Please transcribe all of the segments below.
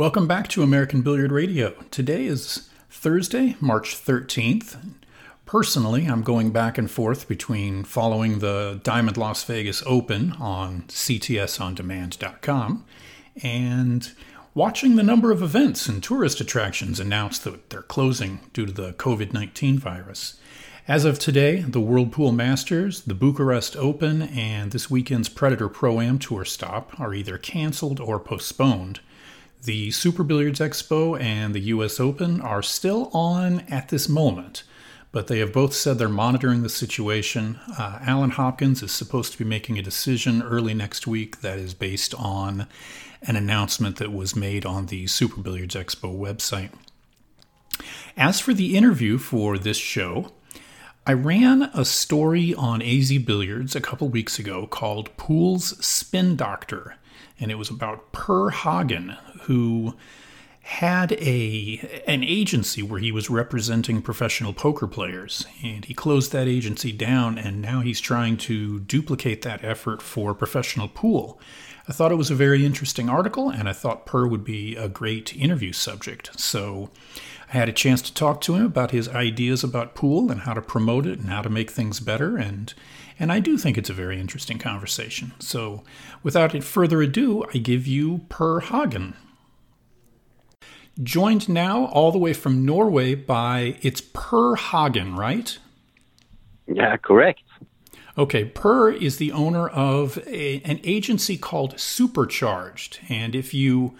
Welcome back to American Billiard Radio. Today is Thursday, March 13th. Personally, I'm going back and forth between following the Diamond Las Vegas Open on CTSOnDemand.com and watching the number of events and tourist attractions announce that they're closing due to the COVID 19 virus. As of today, the World Pool Masters, the Bucharest Open, and this weekend's Predator Pro Am Tour stop are either canceled or postponed. The Super Billiards Expo and the US Open are still on at this moment, but they have both said they're monitoring the situation. Uh, Allen Hopkins is supposed to be making a decision early next week that is based on an announcement that was made on the Super Billiards Expo website. As for the interview for this show, I ran a story on AZ Billiards a couple weeks ago called Pool's Spin Doctor and it was about Per Hagen, who had a an agency where he was representing professional poker players and he closed that agency down and now he's trying to duplicate that effort for professional pool. I thought it was a very interesting article and I thought Per would be a great interview subject. So I had a chance to talk to him about his ideas about pool and how to promote it and how to make things better and and I do think it's a very interesting conversation. So, without further ado, I give you Per Hagen. Joined now all the way from Norway by it's Per Hagen, right? Yeah, correct. Okay, Per is the owner of a, an agency called Supercharged, and if you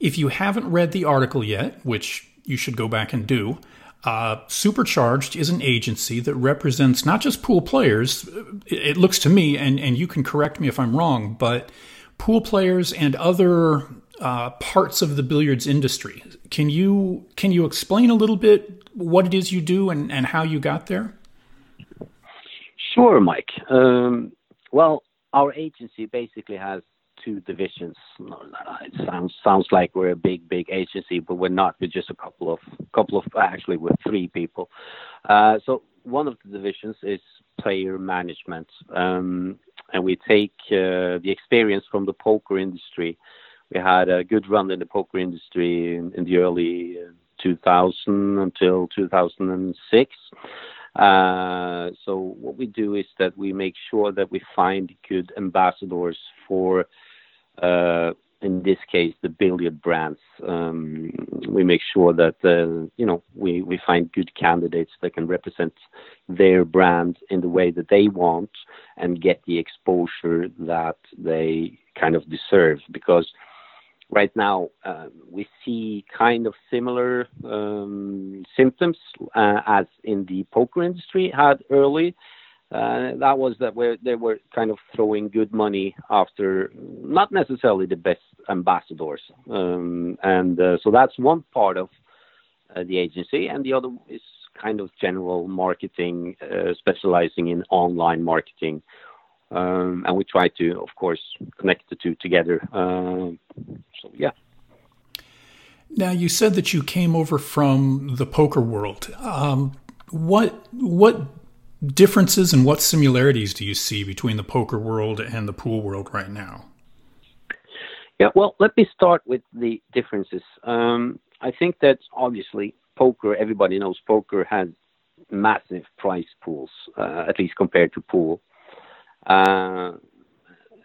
if you haven't read the article yet, which you should go back and do, uh, Supercharged is an agency that represents not just pool players. It, looks to me, and, and you can correct me if I'm wrong, but pool players and other uh, parts of the billiards industry. Can you can you explain a little bit what it is you do and, and how you got there? Sure, Mike. Um, well, our agency basically has two divisions. It sounds sounds like we're a big big agency, but we're not. We're just a couple of couple of actually we're three people. Uh, so one of the divisions is player management, um, and we take uh, the experience from the poker industry. We had a good run in the poker industry in, in the early uh, 2000 until 2006. Uh, so what we do is that we make sure that we find good ambassadors for uh, in this case, the billiard brands. Um, we make sure that uh, you know we, we find good candidates that can represent their brand in the way that they want and get the exposure that they kind of deserve. Because right now uh, we see kind of similar um, symptoms uh, as in the poker industry had early. Uh, that was that where they were kind of throwing good money after not necessarily the best ambassadors, um, and uh, so that's one part of uh, the agency, and the other is kind of general marketing, uh, specializing in online marketing, um, and we try to, of course, connect the two together. Uh, so yeah. Now you said that you came over from the poker world. Um, what what differences and what similarities do you see between the poker world and the pool world right now? Yeah, well, let me start with the differences. Um, I think that obviously poker, everybody knows poker has massive price pools, uh, at least compared to pool. Uh,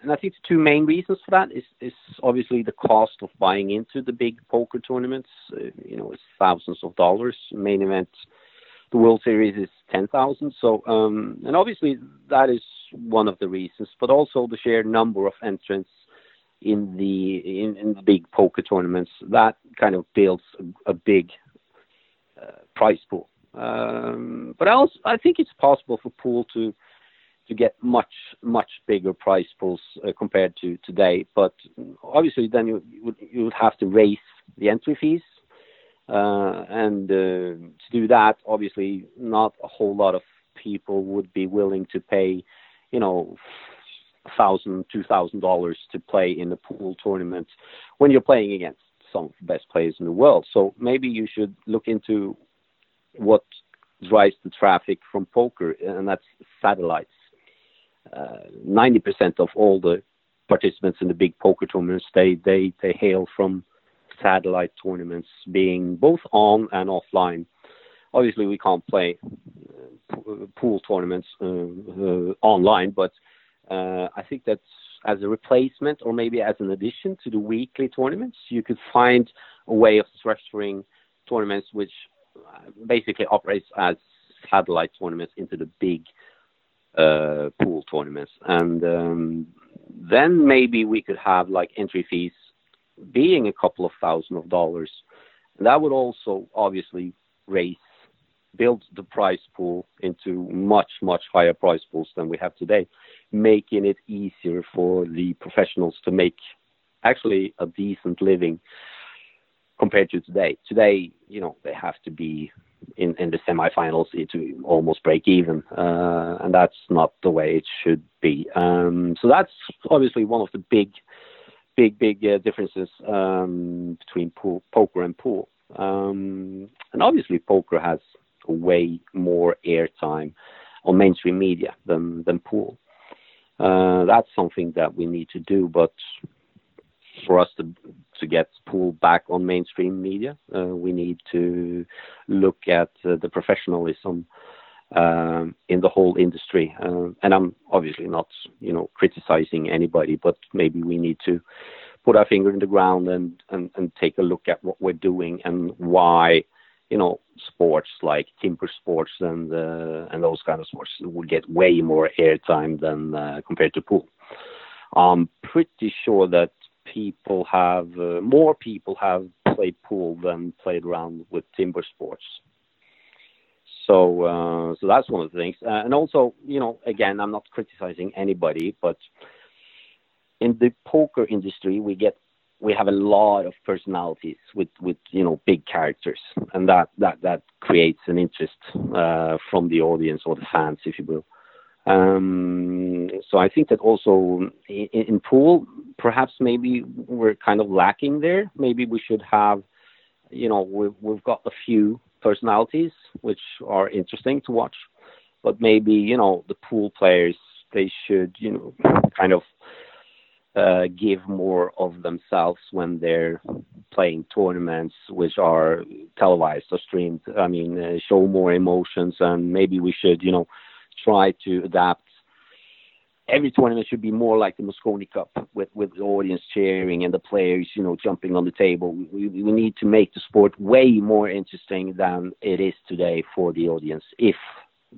and I think the two main reasons for that is, obviously the cost of buying into the big poker tournaments. Uh, you know, it's thousands of dollars. Main event the World Series is 10,000. So, um, and obviously that is one of the reasons, but also the sheer number of entrants in the in, in the big poker tournaments that kind of builds a, big uh, prize pool. Um, but I also I think it's possible for pool to to get much much bigger prize pools uh, compared to today. But obviously, then you you would, you would have to raise the entry fees uh, and uh, to do that, obviously, not a whole lot of people would be willing to pay, you know, thousand, two thousand dollars to play in a pool tournament when you're playing against some of the best players in the world. So maybe you should look into what drives the traffic from poker, and that's satellites. Uh, ninety uh, percent of all the participants in the big poker tournaments they they they hail from satellite tournaments being both on and offline. Obviously, we can't play uh, pool tournaments uh, uh, online, but uh, I think that as a replacement or maybe as an addition to the weekly tournaments, you could find a way of structuring tournaments which uh, basically operates as satellite tournaments into the big pool tournaments, and um, then maybe we could have like entry fees being a couple of thousand of dollars. That would also obviously raise, build the prize pool into much, much higher prize pools than we have today, making it easier for the professionals to make actually a decent living compared to today. Today, you know, they have to be in, in the semifinals to almost break even, uh, and that's not the way it should be. Um, so that's obviously one of the big, big, big uh, differences um, between pool, poker and pool. Um, and obviously, poker has way more airtime on mainstream media than than pool. Uh, that's something that we need to do, but for us to to get pulled back on mainstream media. Uh, we need to look at uh, the professionalism um, in the whole industry. Uh, and I'm obviously not, you know, criticizing anybody, but maybe we need to put our finger in the ground and, and, and take a look at what we're doing and why, you know, sports like timber sports and uh, and those kind of sports will get way more airtime than uh, compared to pool. I'm pretty sure that people have uh, more people have played pool than played around with timber sports. So uh, so that's one of the things. Uh, and also, you know, again, I'm not criticizing anybody, but in the poker industry, we get we have a lot of personalities with with you know big characters, and that that that creates an interest uh, from the audience or the fans, if you will. Um, so I think that also in, in, pool, perhaps maybe we're kind of lacking there. Maybe we should have, you know, we've, we've got a few personalities which are interesting to watch, but maybe you know the pool players they should you know kind of uh, give more of themselves when they're playing tournaments which are televised or streamed. I mean, uh, show more emotions, and maybe we should you know try to adapt. Every tournament should be more like the Mosconi Cup, with with the audience cheering and the players, you know, jumping on the table. We we need to make the sport way more interesting than it is today for the audience. If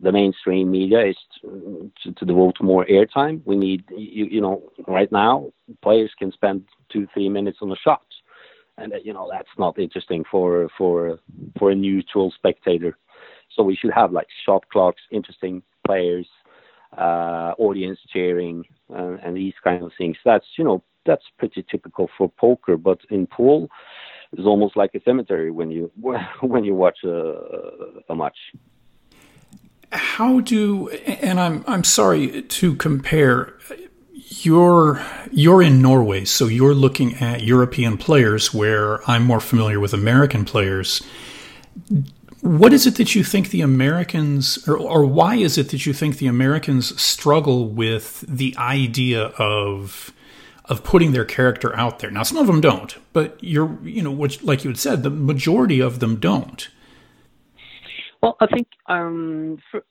the mainstream media is to, to, devote more airtime, we need you, you know right now players can spend two three minutes on a shot, and you know that's not interesting for for for a neutral spectator. So we should have like shot clocks, interesting players, uh, audience cheering, uh, and these kind of things. That's you know that's pretty typical for poker, but in pool, it's almost like a cemetery when you when you watch a, a match. How do and I'm I'm sorry to compare. You're you're in Norway, so you're looking at European players, where I'm more familiar with American players what is it that you think the Americans, or, or, why is it that you think the Americans struggle with the idea of of putting their character out there? Now, some of them don't, but you're, you know, which, like you had said, the majority of them don't. Well, I think um, for,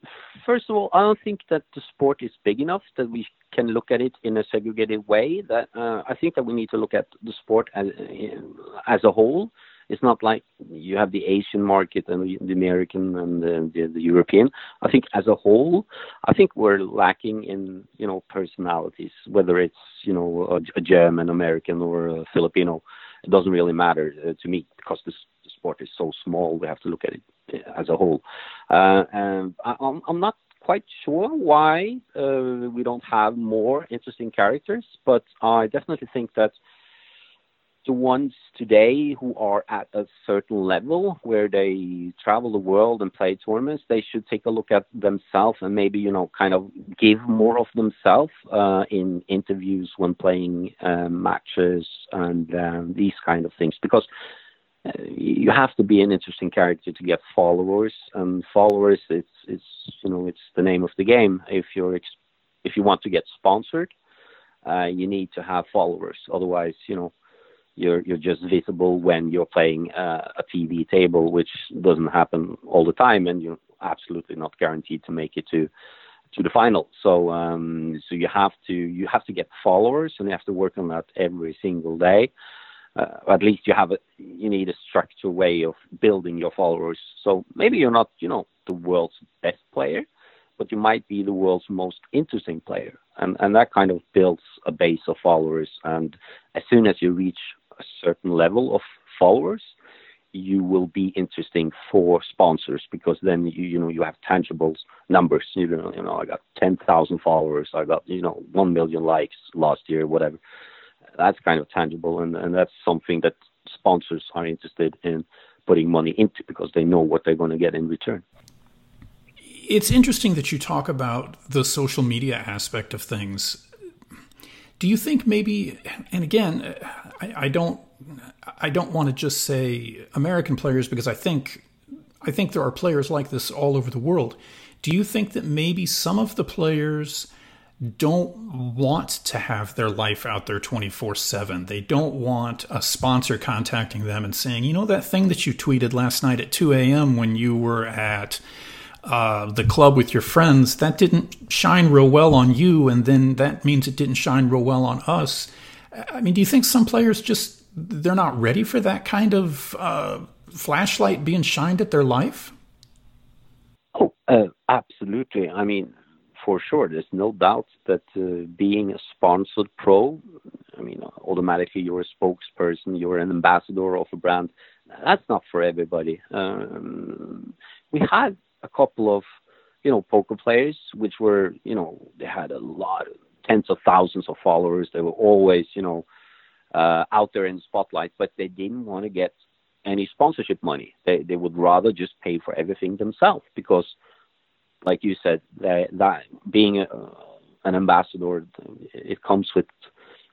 first of all, I don't think that the sport is big enough that we can look at it in a segregated way. That uh, I think that we need to look at the sport as as a whole it's not like you have the Asian market and the, American and the, the, the, European. I think as a whole, I think we're lacking in you know personalities. Whether it's you know a, a German, American, or a Filipino, it doesn't really matter uh, to me because this the sport is so small. We have to look at it uh, as a whole. Uh, and I, I'm, I'm not quite sure why uh, we don't have more interesting characters, but I definitely think that the ones today who are at a certain level where they travel the world and play tournaments, they should take a look at themselves and maybe you know kind of give more of themselves uh, in interviews when playing um, matches and um, these kind of things because. Uh, you have to be an interesting character to get followers, and followers it's it's you know it's the name of the game. If you're ex- if you want to get sponsored, uh, you need to have followers. Otherwise, you know, you're you're just visible when you're playing uh, a TV table, which doesn't happen all the time, and you're absolutely not guaranteed to make it to to the final. So um, so you have to you have to get followers, and you have to work on that every single day. Uh, at least you have a you need a structured way of building your followers. So maybe you're not you know the world's best player, but you might be the world's most interesting player, and and that kind of builds a base of followers. And as soon as you reach a certain level of followers, you will be interesting for sponsors because then you you know you have tangible numbers. You know, you know I got ten thousand followers. I got you know one million likes last year, whatever. That's kind of tangible, and and that's something that sponsors are interested in putting money into because they know what they're going to get in return. It's interesting that you talk about the social media aspect of things. Do you think maybe, and again, I, I don't, I don't want to just say American players because I think, I think there are players like this all over the world. Do you think that maybe some of the players don't want to have their life out there 24 7. They don't want a sponsor contacting them and saying, you know, that thing that you tweeted last night at 2 a.m. when you were at uh, the club with your friends, that didn't shine real well on you, and then that means it didn't shine real well on us. I mean, do you think some players just they're not ready for that kind of uh, flashlight being shined at their life? Oh, uh, absolutely. I mean, for sure, there's no doubt that uh, being a sponsored pro, I mean, automatically you're a spokesperson, you're an ambassador of a brand. That's not for everybody. Um, we had a couple of, you know, poker players, which were, you know, they had a lot, tens of thousands of followers. They were always, you know, uh, out there in the spotlight, but they didn't want to get any sponsorship money. They they would rather just pay for everything themselves because, like you said, that, that being a, an ambassador, it comes with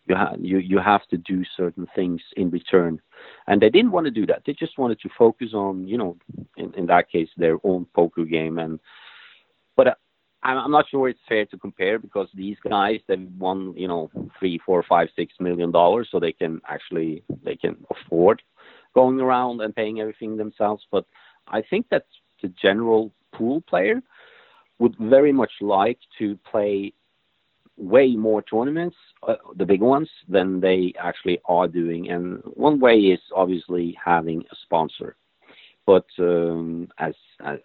you have you you have to do certain things in return. And they didn't want to do that. They just wanted to focus on you know in, in that case their own poker game. And but uh, I'm not sure it's fair to compare because these guys they won you know three four five six million dollars so they can actually they can afford going around and paying everything themselves. But i think that the general pool player would very much like to play way more tournaments, uh, the big ones, than they actually are doing. And one way is obviously having a sponsor. But um, as,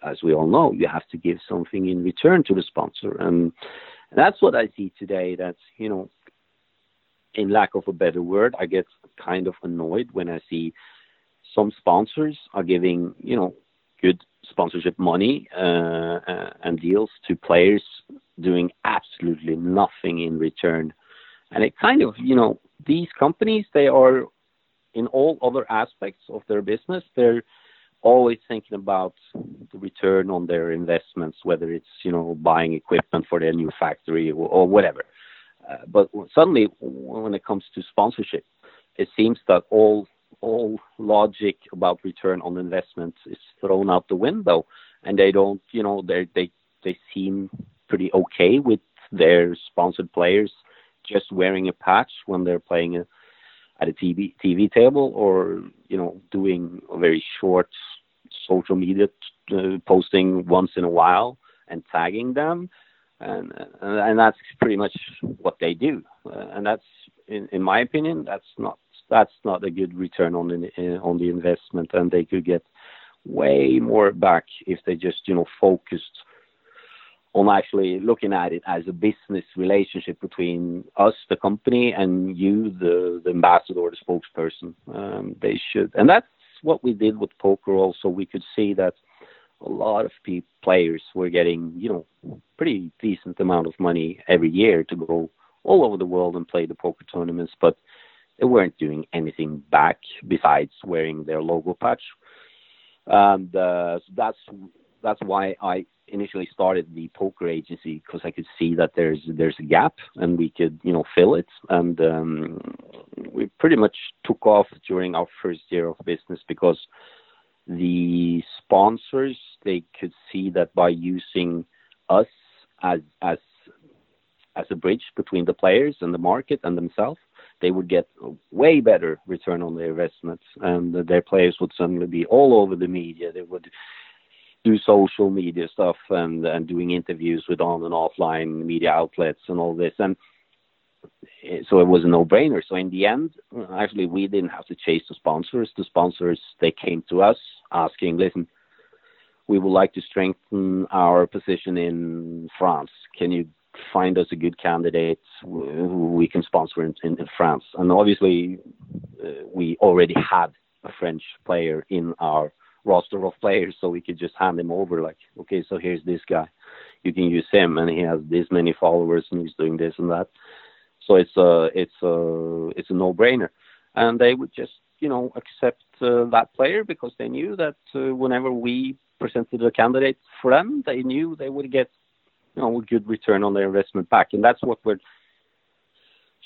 as, we all know, you have to give something in return to the sponsor, and that's what I see today. That's you know, in lack of a better word, I get kind of annoyed when I see some sponsors are giving you know good sponsorship money uh, uh, and deals to players doing absolutely nothing in return. And it kind of, you know, these companies, they are in all other aspects of their business, they're always thinking about the return on their investments, whether it's, you know, buying equipment for their new factory or, or whatever. Uh, but suddenly, when it comes to sponsorship, it seems that all all logic about return on investment is thrown out the window, and they don't, you know, they they they seem pretty okay with their sponsored players just wearing a patch when they're playing a, at a TV TV table or you know doing a very short social media uh, posting once in a while and tagging them. And and that's pretty much what they do. Uh, and that's in, in my opinion that's not that's not a good return on the on the investment and they could get way more back if they just you know focused on actually looking at it as a business relationship between us, the company, and you, the, the ambassador or the spokesperson. Um, they should, and that's what we did with poker. Also, we could see that a lot of pe- players were getting, you know, pretty decent amount of money every year to go all over the world and play the poker tournaments, but they weren't doing anything back besides wearing their logo patch. And uh, so that's that's why I initially started the poker agency because I could see that there's there's a gap and we could you know fill it and um, we pretty much took off during our first year of business because the sponsors they could see that by using us as as as a bridge between the players and the market and themselves they would get way better return on their investments, and their players would suddenly be all over the media. They would do social media stuff and and doing interviews with on and offline media outlets and all this. And eh, so it was a no-brainer. So in the end actually we didn't have to chase the sponsors. The sponsors they came to us asking listen we would like to strengthen our position in France. Can you find us a good candidate who we can sponsor in, in, in France and obviously uh, we already had a French player in our roster of players, so we could just hand him over. Like, okay, so here's this guy, you can use him, and he has this many followers, and he's doing this and that. So it's a it's a it's a no-brainer, and they would just you know accept uh, that player because they knew that uh, whenever we presented a candidate for them, they knew they would get you know a good return on their investment back, and that's what we're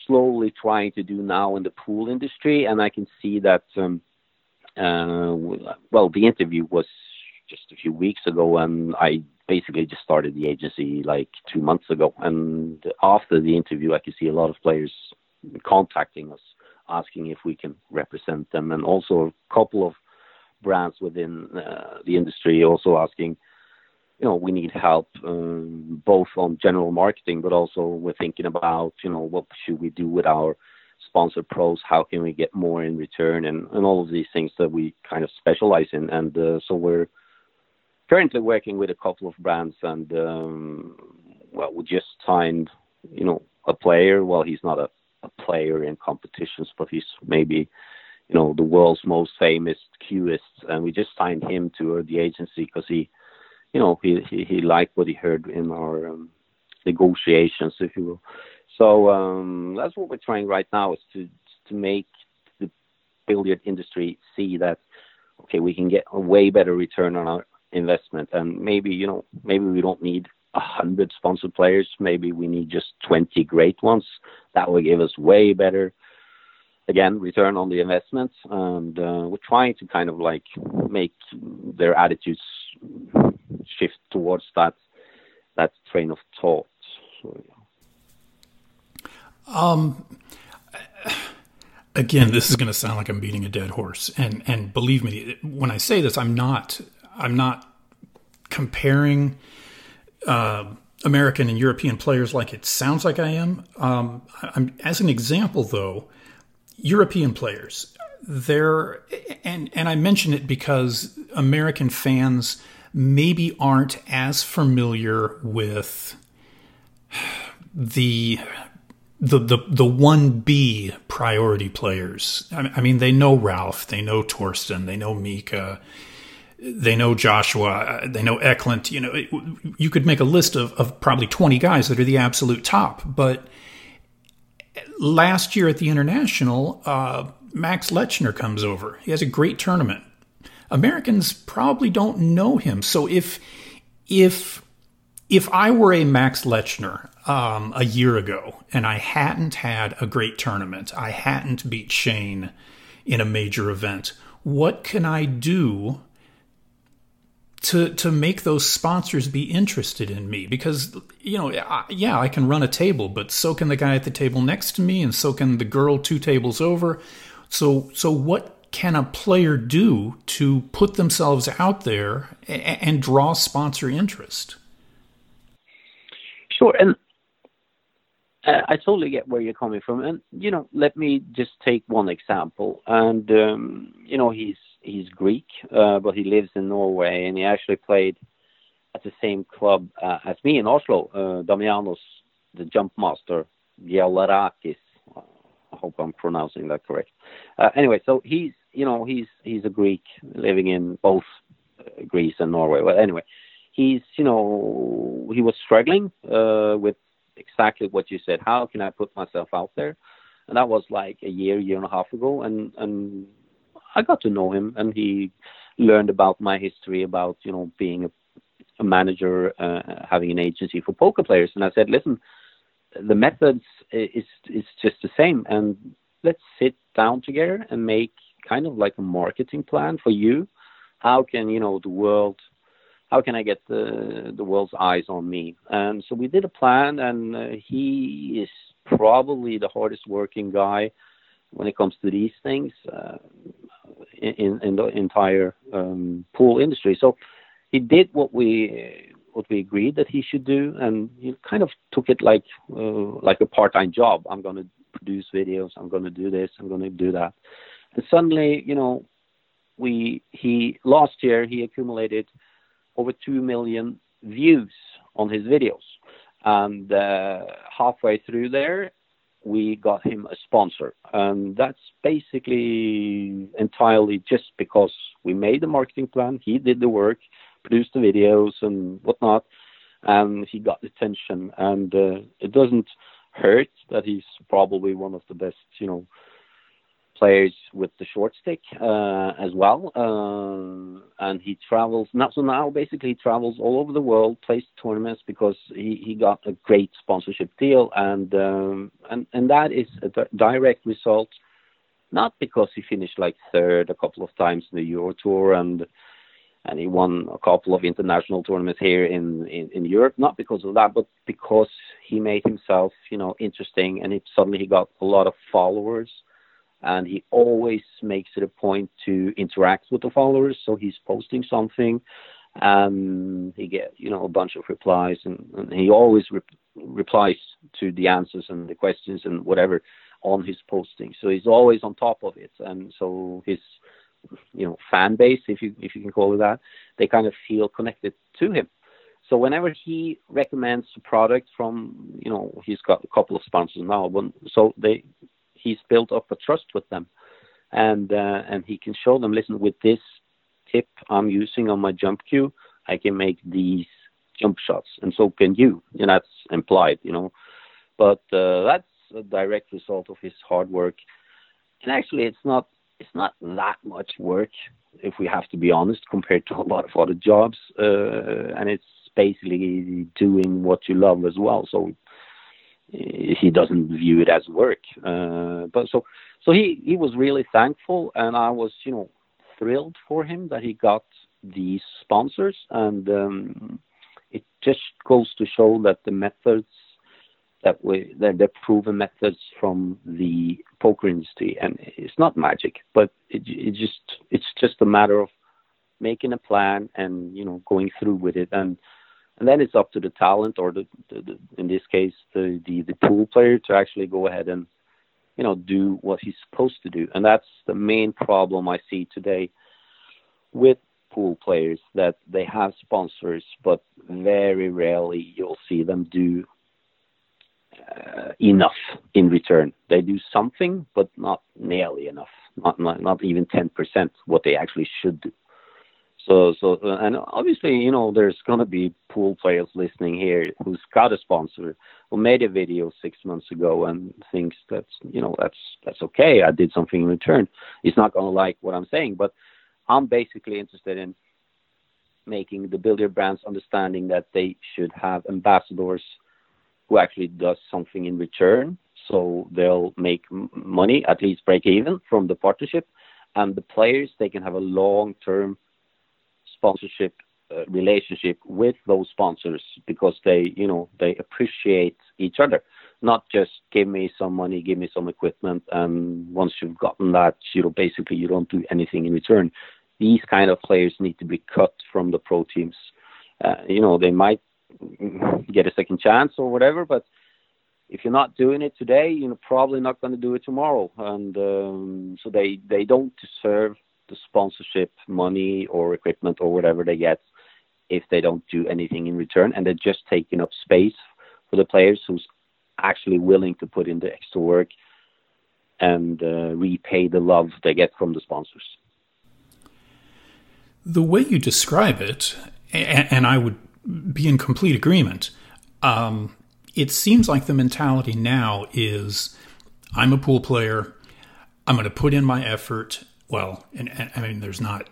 slowly trying to do now in the pool industry, and I can see that. Um, uh, well, the interview was just a few weeks ago, and I basically just started the agency like two months ago. And after the interview, I could see a lot of players contacting us, asking if we can represent them, and also a couple of brands within uh, the industry also asking, you know, we need help um, both on general marketing, but also we're thinking about, you know, what should we do with our sponsor pros? How can we get more in return? And, and all of these things that we kind of specialize in. And uh, so we're currently working with a couple of brands and um, well we just signed you know a player. Well he's not a, a player in competitions but he's maybe you know the world's most famous cueist and we just signed him to the agency because he you know he, he, he liked what he heard in our um, negotiations if you will. So um, that's what we're trying right now is to to make the billiard industry see that okay we can get a way better return on our investment. And maybe you know maybe we don't need a hundred sponsored players. Maybe we need just 20 great ones. That will give us way better again return on the investment and uh, we're trying to kind of like make their attitudes shift towards that that train of thought so, yeah. Um, again, this is going to sound like I'm beating a dead horse, and and believe me, when I say this, I'm not I'm not comparing uh, American and European players like it sounds like I am. Um, as an example, though, European players, they're and and I mention it because American fans maybe aren't as familiar with the the the the one B priority players. I mean, they know Ralf, they know Torsten, they know Mika, they know Joshua, they know Eklund. You know, you could make a list of of probably twenty guys that are the absolute top. But last year at the international, uh, Max Lechner comes over. He has a great tournament. Americans probably don't know him. So if if if I were a Max Lechner um, a year ago and I hadn't had a great tournament, I hadn't beat Shane in a major event, what can I do to to make those sponsors be interested in me? Because you know, I, yeah, I can run a table, but so can the guy at the table next to me, and so can the girl two tables over. So so what can a player do to put themselves out there and, and draw sponsor interest? Sure, and uh, I totally get where you're coming from, and you know, let me just take one example. And um, you know, he's he's Greek, uh, but he lives in Norway, and he actually played at the same club uh, as me in Oslo. Uh, Damianos, the jump master, Giallourakis. I hope I'm pronouncing that correct. Uh, anyway, so he's you know he's he's a Greek living in both uh, Greece and Norway. Well, anyway, he's you know he was struggling uh, with exactly what you said. How can I put myself out there? And that was like a year, year and a half ago, and and I got to know him, and he learned about my history, about you know being a, a manager, uh, having an agency for poker players, and I said, listen, the methods is is just the same, and let's sit down together and make kind of like a marketing plan for you. How can you know the world how can I get the the world's eyes on me? And so we did a plan, and uh, he is probably the hardest working guy when it comes to these things uh, in, in the entire um, pool industry. So he did what we what we agreed that he should do, and he kind of took it like uh, like a part-time job. I'm going to produce videos. I'm going to do this. I'm going to do that. And suddenly, you know, we he last year he accumulated over two million views on his videos, and uh, halfway through there, we got him a sponsor, and that's basically entirely just because we made the marketing plan. He did the work, produced the videos and whatnot, and he got the attention. And uh, it doesn't hurt that he's probably one of the best, you know, players with the short stick uh, as well. Uh, and he travels now. So now basically he travels all over the world, plays tournaments because he, he got a great sponsorship deal, and um, and and that is a direct result. Not because he finished like third a couple of times in the Euro Tour and and he won a couple of international tournaments here in, in, in Europe. Not because of that, but because he made himself, you know, interesting, and it, suddenly he got a lot of followers, and he always makes it a point to interact with the followers. So he's posting something, and he get you know a bunch of replies, and, and he always re- replies to the answers and the questions and whatever on his posting. So he's always on top of it, and so his you know fan base, if you if you can call it that, they kind of feel connected to him. So whenever he recommends a product from, you know, he's got a couple of sponsors now, so they he's built up a trust with them, and uh, and he can show them, listen, with this tip I'm using on my jump cue, I can make these jump shots, and so can you. And that's implied, you know, but uh, that's a direct result of his hard work. And actually, it's not it's not that much work, if we have to be honest, compared to a lot of other jobs. Uh, and it's basically doing what you love as well. So he doesn't view it as work. Uh, but so so he he was really thankful, and I was you know thrilled for him that he got these sponsors, and um, it just goes to show that the methods that we that they're proven methods from the poker industry, and it's not magic, but it, it just it's just a matter of making a plan and you know going through with it, and and then it's up to the talent or the, the, the in this case the, the the pool player to actually go ahead and you know do what he's supposed to do, and that's the main problem I see today with pool players that they have sponsors, but very rarely you'll see them do uh, enough in return. They do something, but not nearly enough. Not not, not even ten percent what they actually should do. So so uh, and obviously you know there's gonna be pool players listening here who's got a sponsor who made a video six months ago and thinks that's you know that's that's okay. I did something in return. He's not gonna like what I'm saying, but I'm basically interested in making the billiard brands understanding that they should have ambassadors who actually does something in return. So they'll make money, at least break even from the partnership. And the players, they can have a long term sponsorship uh, relationship with those sponsors because they, you know, they appreciate each other. Not just give me some money, give me some equipment, and once you've gotten that, you know, basically you don't do anything in return. These kind of players need to be cut from the pro teams. Uh, you know, they might get a second chance or whatever. But if you're not doing it today, you're probably not going to do it tomorrow. And um, so they they don't deserve the sponsorship money or equipment or whatever they get if they don't do anything in return, and they're just taking up space for the players who's actually willing to put in the extra work and uh, repay the love they get from the sponsors. The way you describe it, and I would be in complete agreement. Um, it seems like the mentality now is I'm a pool player. I'm going to put in my effort. Well, and, and, I mean, there's not,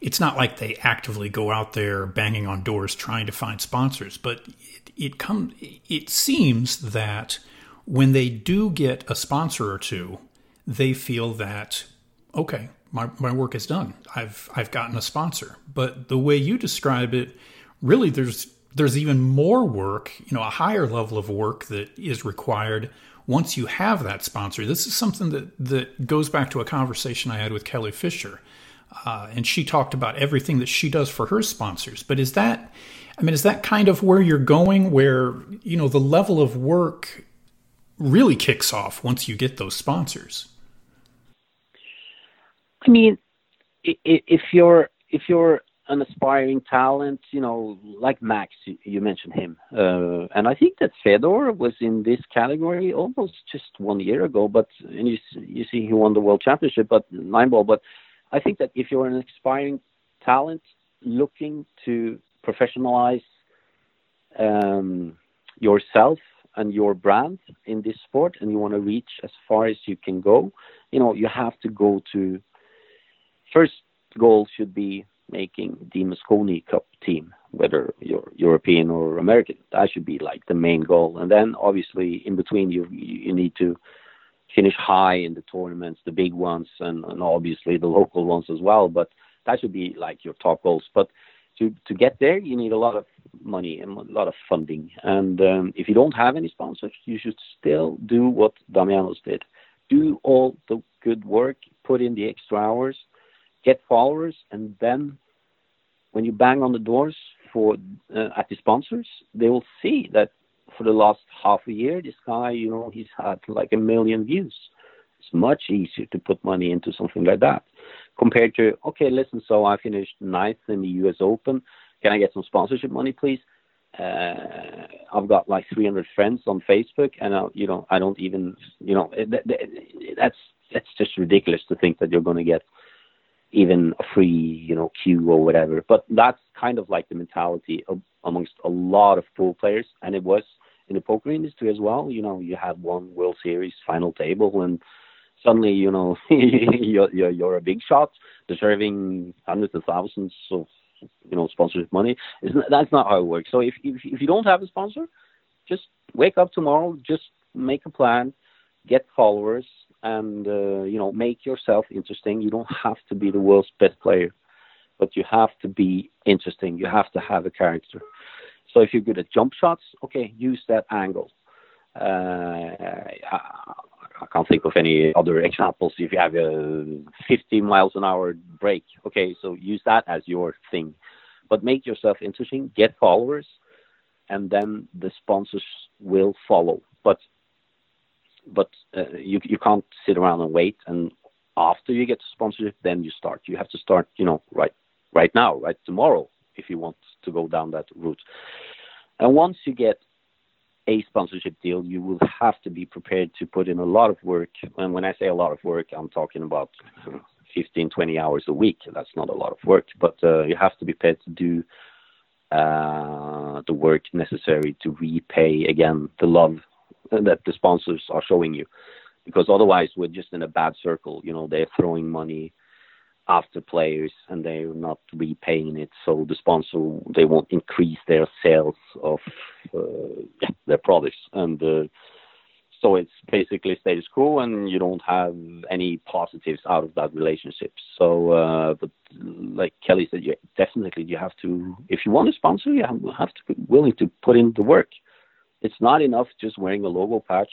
it's not like they actively go out there banging on doors trying to find sponsors, but it, it comes, it seems that when they do get a sponsor or two, they feel that, okay, my, my work is done. I've, I've gotten a sponsor. But the way you describe it, really there's there's even more work, you know, a higher level of work that is required once you have that sponsor. This is something that, that goes back to a conversation I had with Kelly Fisher. Uh, and she talked about everything that she does for her sponsors. But is that, I mean, is that kind of where you're going, where, you know, the level of work really kicks off once you get those sponsors? I mean, if you're if you're an aspiring talent, you know, like Max, you mentioned him, uh, and I think that Fedor was in this category almost just one year ago. But and you you see he won the world championship, but nine ball. But I think that if you're an aspiring talent looking to professionalize um, yourself and your brand in this sport, and you want to reach as far as you can go, you know, you have to go to first goal should be making the Mosconi Cup team, whether you're European or American. That should be like the main goal. And then obviously in between you you need to finish high in the tournaments, the big ones, and, and obviously the local ones as well. But that should be like your top goals. But to to get there, you need a lot of money and a lot of funding. And um, if you don't have any sponsors, you should still do what Damianos did: do all the good work, put in the extra hours, get followers, and then when you bang on the doors for uh, at the sponsors, they will see that for the last half a year, this guy, you know, he's had like a million views. It's much easier to put money into something like that compared to okay, listen, so I finished ninth in the U.S. Open. Can I get some sponsorship money, please? Uh, I've got like 300 friends on Facebook, and I, you know, I don't even, you know, that's that's just ridiculous to think that you're going to get even a free, you know, cue or whatever. But that's kind of like the mentality of, amongst a lot of pool players, and it was in the poker industry as well. You know, you had one World Series final table, and suddenly, you know, you're, you're, you're a big shot, deserving hundreds of thousands of, you know, sponsorship money. Isn't, that's not how it works. So if, if if you don't have a sponsor, just wake up tomorrow, just make a plan, get followers, and uh, you know make yourself interesting. You don't have to be the world's best player, but you have to be interesting. You have to have a character. So if you're good at jump shots, okay, use that angle. Uh, I, I can't think of any other examples. If you have a 50 miles an hour break, okay, so use that as your thing. But make yourself interesting, get followers, and then the sponsors will follow. But but uh, you you can't sit around and wait. And after you get sponsorship, then you start. You have to start, you know, right right now, right tomorrow, if you want to go down that route. And once you get a sponsorship deal, you will have to be prepared to put in a lot of work. And when I say a lot of work, I'm talking about 15, 20 hours a week. That's not a lot of work, but uh, you have to be prepared to do uh, the work necessary to repay again the love that the sponsors are showing you, because otherwise we're just in a bad circle. You know, they're throwing money after players and they're not repaying it, so the sponsor they won't increase their sales of uh, their products and. Uh, so it's basically status quo, and you don't have any positives out of that relationship. So, uh, but like Kelly said, you definitely you have to, if you want a sponsor, you have to be willing to put in the work. It's not enough just wearing a logo patch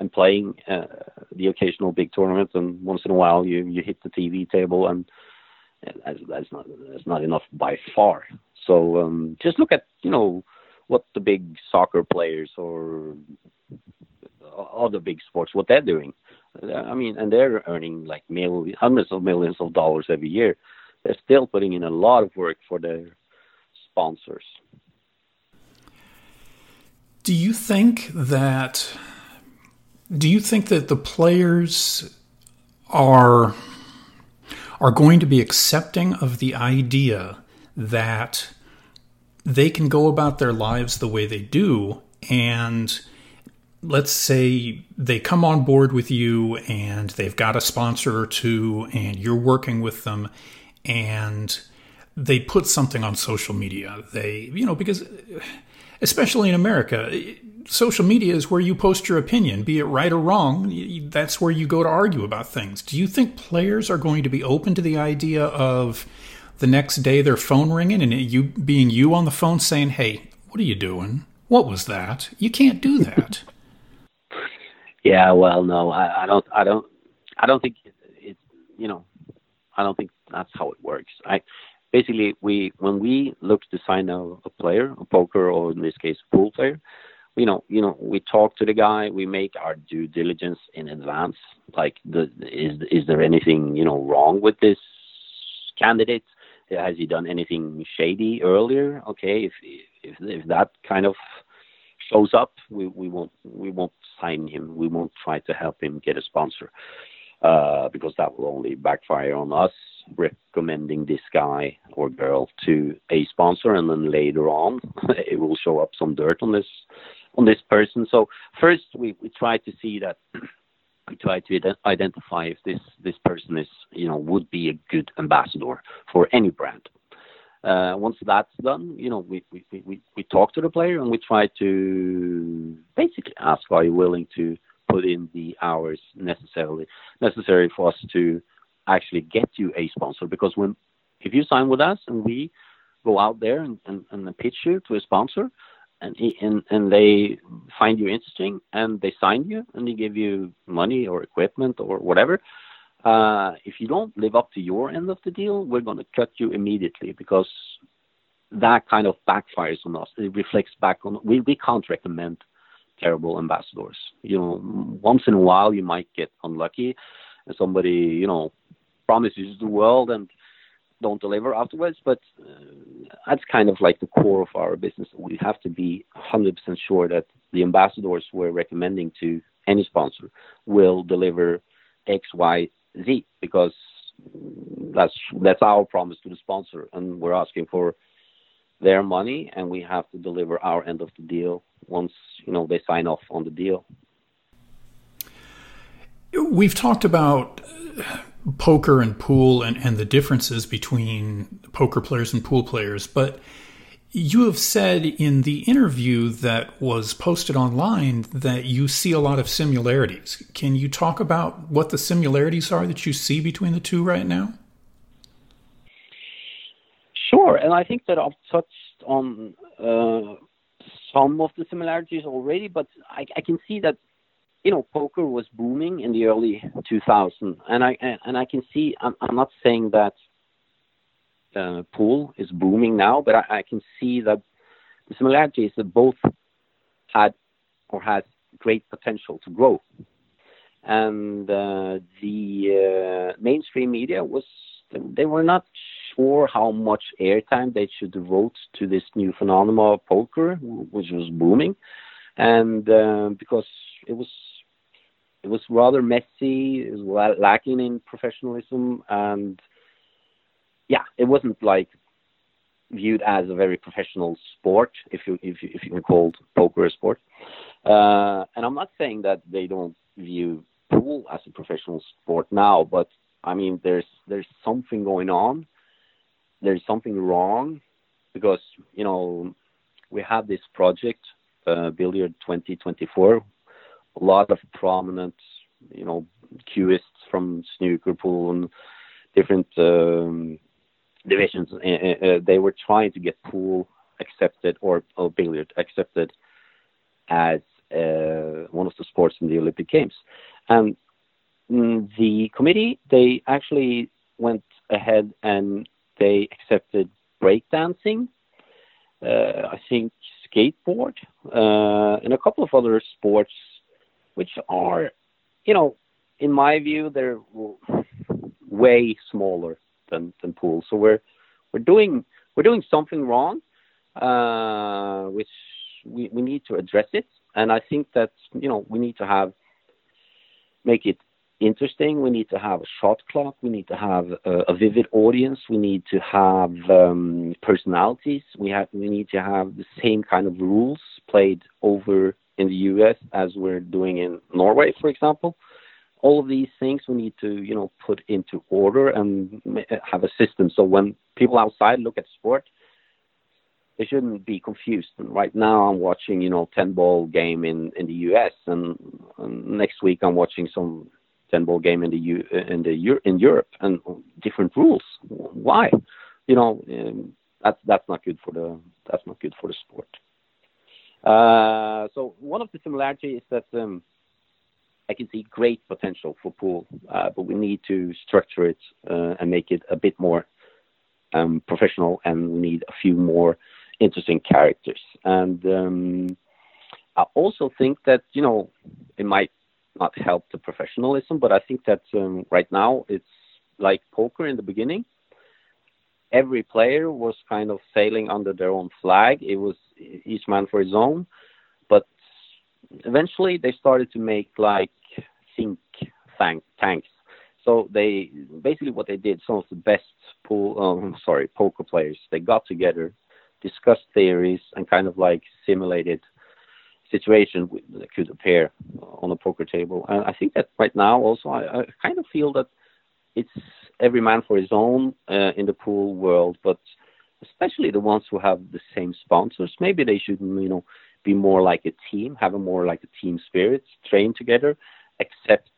and playing uh, the occasional big tournament, and once in a while you you hit the TV table, and that's, that's not that's not enough by far. So um, just look at you know what the big soccer players or other big sports what they're doing. I mean, and they're earning like millions, hundreds of millions of dollars every year. They're still putting in a lot of work for their sponsors. Do you think that do you think that the players are are going to be accepting of the idea that they can go about their lives the way they do? And let's say they come on board with you and they've got a sponsor or two and you're working with them and they put something on social media. They you know because especially in America. Social media is where you post your opinion, be it right or wrong. That's where you go to argue about things. Do you think players are going to be open to the idea of the next day their phone ringing and you being you on the phone saying, "Hey, What are you doing? What was that? You can't do that. yeah, well, no, I, I don't, I don't, I don't think it, it, you know, I don't think that's how it works. I basically we when we look to sign a, a player, a poker or in this case a pool player, you know, you know, we talk to the guy, we make our due diligence in advance. Like, the, is is there anything you know wrong with this candidate? Has he done anything shady earlier? Okay, if if, if that kind of shows up, we, we won't we won't sign him. We won't try to help him get a sponsor uh, because that will only backfire on us recommending this guy or girl to a sponsor, and then later on it will show up some dirt on this on this person. So first we, we try to see that we try to identify if this this person is you know would be a good ambassador for any brand. Uh, once that's done, you know, we, we, we, we talk to the player and we try to basically ask, are you willing to put in the hours necessarily necessary for us to actually get you a sponsor? Because when if you sign with us and we go out there and, and, and pitch you to a sponsor, and, and and they find you interesting and they sign you and they give you money or equipment or whatever uh, if you don't live up to your end of the deal, we're going to cut you immediately because that kind of backfires on us. It reflects back on we. We can't recommend terrible ambassadors. You know, once in a while you might get unlucky, and somebody you know promises the world and don't deliver afterwards. But uh, that's kind of like the core of our business. We have to be 100% sure that the ambassadors we're recommending to any sponsor will deliver X, Y, Z because that's that's our promise to the sponsor, and we're asking for their money, and we have to deliver our end of the deal once you know they sign off on the deal. We've talked about poker and pool and, and the differences between poker players and pool players, but you have said in the interview that was posted online that you see a lot of similarities. Can you talk about what the similarities are that you see between the two right now? And I think that I've touched on uh, some of the similarities already, but I, I, can see that you know poker was booming in the early 2000s, and I and I can see. I'm, I'm not saying that uh, pool is booming now, but I, I can see that the similarity is that both had or has great potential to grow. And uh, the uh, mainstream media was they were not sure how much airtime they should devote to this new phenomenon of poker, which was booming, and uh, because it was it was rather messy, it was lacking in professionalism, and yeah, it wasn't like viewed as a very professional sport, if you if you, if you can call poker a sport. Uh, and I'm not saying that they don't view pool as a professional sport now, but I mean there's there's something going on. There's something wrong because you know we have this project, uh, Billiard 2024. A lot of prominent, you know, cueists from snooker pool and different um, divisions, uh, uh, they were trying to get pool accepted or, or billiard accepted as uh, one of the sports in the Olympic Games. And mm, the committee, they actually went ahead and they accepted breakdancing, uh, I think skateboard, uh, and a couple of other sports, which are, you know, in my view, they're way smaller than than pool. So we're we're doing we're doing something wrong, uh, which we, we need to address it. And I think that you know we need to have make it interesting. We need to have a shot clock. We need to have a, a vivid audience. We need to have um, personalities. We have we need to have the same kind of rules played over in the U.S. as we're doing in Norway, for example all of these things we need to you know put into order and have a system so when people outside look at sport they shouldn't be confused and right now i'm watching you know 10 ball game in in the us and, and next week i'm watching some 10 ball game in the U, in the in europe and different rules. Why? You know um, that's that's not good for the that's not good for the sport. Uh, so one of the similarities is that um, I can see great potential for pool, uh, but we need to structure it uh, and make it a bit more um, professional, and we need a few more interesting characters. And um, I also think that you know it might not help the professionalism, but I think that um, right now it's like poker in the beginning. Every player was kind of sailing under their own flag. It was each man for his own, but eventually they started to make like think tank, tanks. So they basically what they did. Some of the best pool, um, sorry, poker players. They got together, discussed theories, and kind of like simulated situation that could appear on a poker table. And I think that right now also I, I kind of feel that it's every man for his own uh, in the pool world, but especially the ones who have the same sponsors. Maybe they should, you know, be more like a team, have a more like a team spirit, train together, accept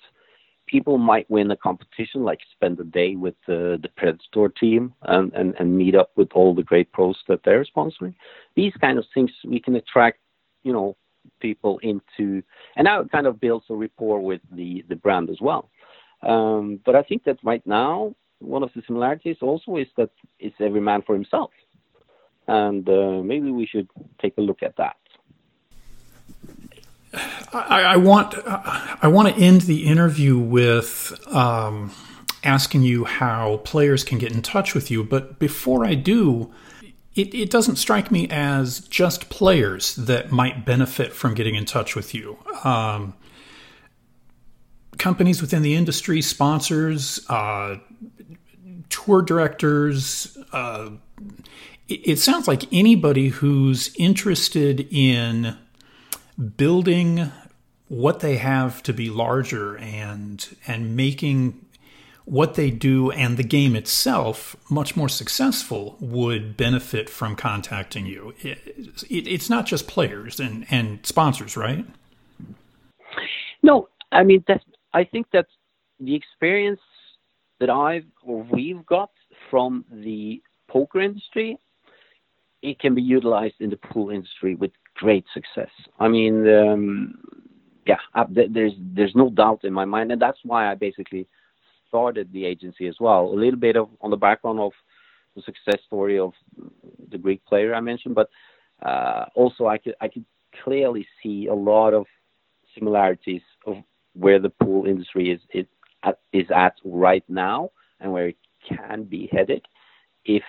people might win a competition, like spend a day with the, the Predator team and, and, and meet up with all the great pros that they're sponsoring. These kind of things we can attract, you know, people into, and now it kind of builds a rapport with the, the brand as well. Um, but I think that right now, one of the similarities also is that it's every man for himself. And uh, maybe we should take a look at that. I, I, want I want to end the interview with um, asking you how players can get in touch with you. But before I do, it, it doesn't strike me as just players that might benefit from getting in touch with you. Um, companies within the industry, sponsors, uh, tour directors. Uh, it, it sounds like anybody who's interested in building what they have to be larger and and making what they do and the game itself much more successful would benefit from contacting you. It, it, it's not just players and, and sponsors, right? No, I mean that's. I think that the experience that I've or we've got from the poker industry, it can be utilized in the pool industry with great success. I mean, um, yeah, there's there's no doubt in my mind, and that's why I basically started the agency as well. A little bit of on the background of the success story of the Greek player I mentioned, but uh, also I could I could clearly see a lot of similarities of where the pool industry is is at, is at right now and where it can be headed if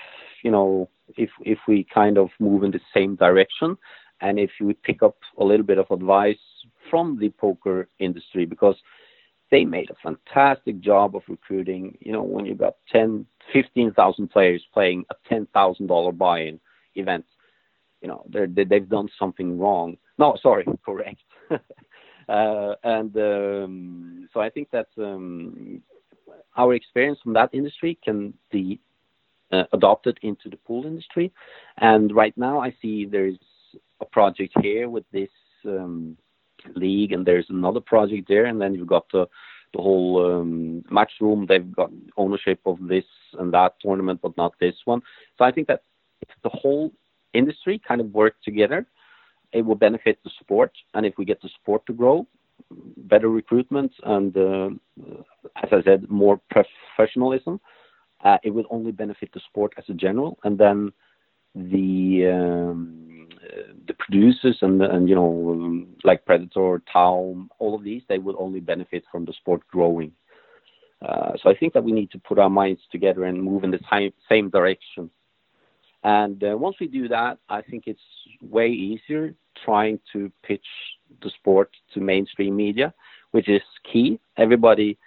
you know if if we kind of move in the same direction and if we pick up a little bit of advice from the poker industry because they made a fantastic job of recruiting. You know, when you got 10, 15,000 players playing a $10,000 buy-in event, you know, they they've done something wrong. No, sorry, correct. uh, and um, so I think that um, our experience from that industry can be uh, adopted into the pool industry. And right now, I see there's a project here with this um, league, and there's another project there, and then you've got the the whole um, Matchroom. They've got ownership of this and that tournament, but not this one. So I think that if the whole industry kind of work together, it will benefit the sport. And if we get the sport to grow, better recruitment and, uh, as I said, more professionalism, uh, it will only benefit the sport as a general. And then the um, the producers and and you know like Predator, Tau, all of these they will only benefit from the sport growing. Uh, so I think that we need to put our minds together and move in the same same direction. And uh, once we do that, I think it's way easier trying to pitch the sport to mainstream media, which is key. Everybody,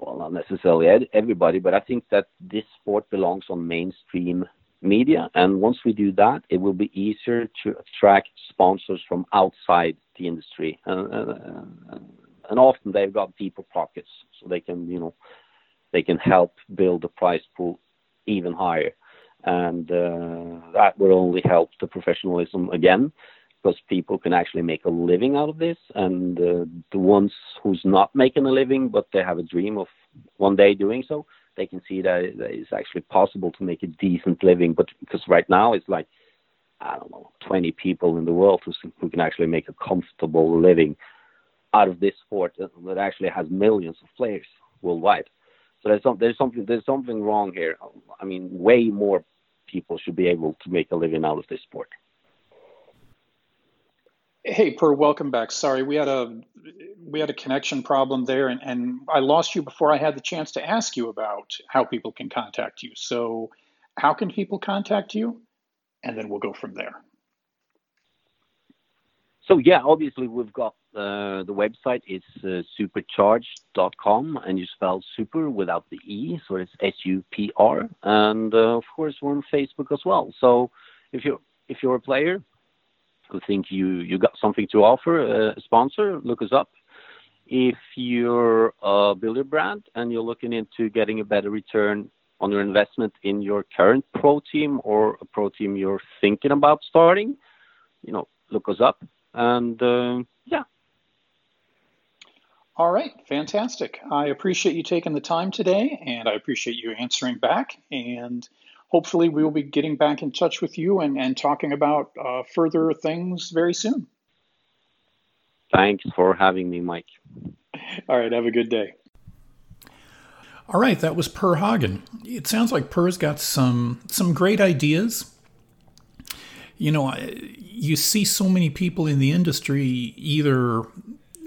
well, not necessarily everybody, but I think that this sport belongs on mainstream media. And once we do that, it will be easier to attract sponsors from outside the industry. And, and, often they've got deeper pockets, so they can, you know, they can help build the prize pool even higher. And uh, that will only help the professionalism again, because people can actually make a living out of this. And uh, the ones who's not making a living, but they have a dream of one day doing so, they can see that it's actually possible to make a decent living. But because right now it's like I don't know, 20 people in the world who, who can actually make a comfortable living out of this sport that actually has millions of players worldwide. So there's, some, there's something there's something wrong here. I mean, way more people should be able to make a living out of this sport. Hey, Per, welcome back. Sorry, we had a we had a connection problem there, and, and I lost you before I had the chance to ask you about how people can contact you. So, how can people contact you? And then we'll go from there. So yeah, obviously we've got uh, the website is uh, suprcharged.com, and you spell super without the e, so it's S U P R, and uh, of course we're on Facebook as well. So if you're if you're a player who think you you got something to offer, uh, a sponsor, look us up. If you're a billiard brand and you're looking into getting a better return on your investment in your current pro team or a pro team you're thinking about starting, you know, look us up. And uh, yeah. All right, fantastic. I appreciate you taking the time today, and I appreciate you answering back. And hopefully, we will be getting back in touch with you and, and talking about uh, further things very soon. Thanks for having me, Mike. All right, have a good day. All right, that was Per Hagen. It sounds like Per's got some some great ideas. You know, you see so many people in the industry either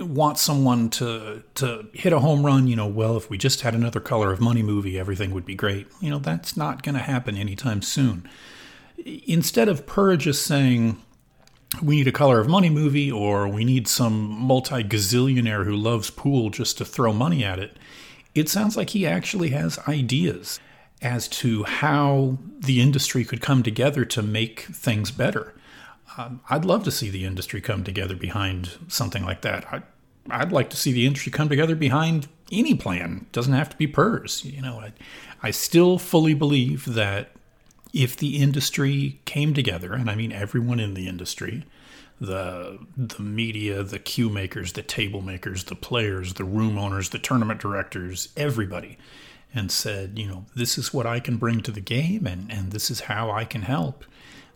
want someone to to hit a home run, you know, well, if we just had another Color of Money movie, everything would be great. You know, that's not going to happen anytime soon. Instead of Per just saying, we need a Color of Money movie or we need some multi gazillionaire who loves pool just to throw money at it, it sounds like he actually has ideas as to how the industry could come together to make things better. Um, I'd love to see the industry come together behind something like that. I, I'd like to see the industry come together behind any plan. It doesn't have to be Per's. You know, I, I still fully believe that if the industry came together, and I mean everyone in the industry, the the media, the cue makers, the table makers, the players, the room owners, the tournament directors, everybody, and said, you know, this is what I can bring to the game, and and this is how I can help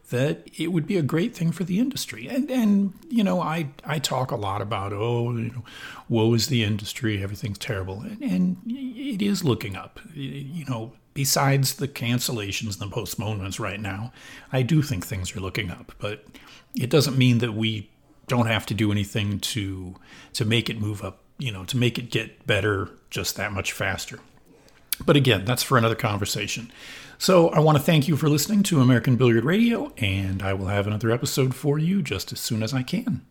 that it would be a great thing for the industry. And and you know, I I talk a lot about oh, you know, woe is the industry, everything's terrible, and, and it is looking up. You know, besides the cancellations and the postponements right now, I do think things are looking up. But it doesn't mean that we don't have to do anything to to make it move up. You know, to make it get better just that much faster. But again, that's for another conversation. So I want to thank you for listening to American Billiard Radio, and I will have another episode for you just as soon as I can.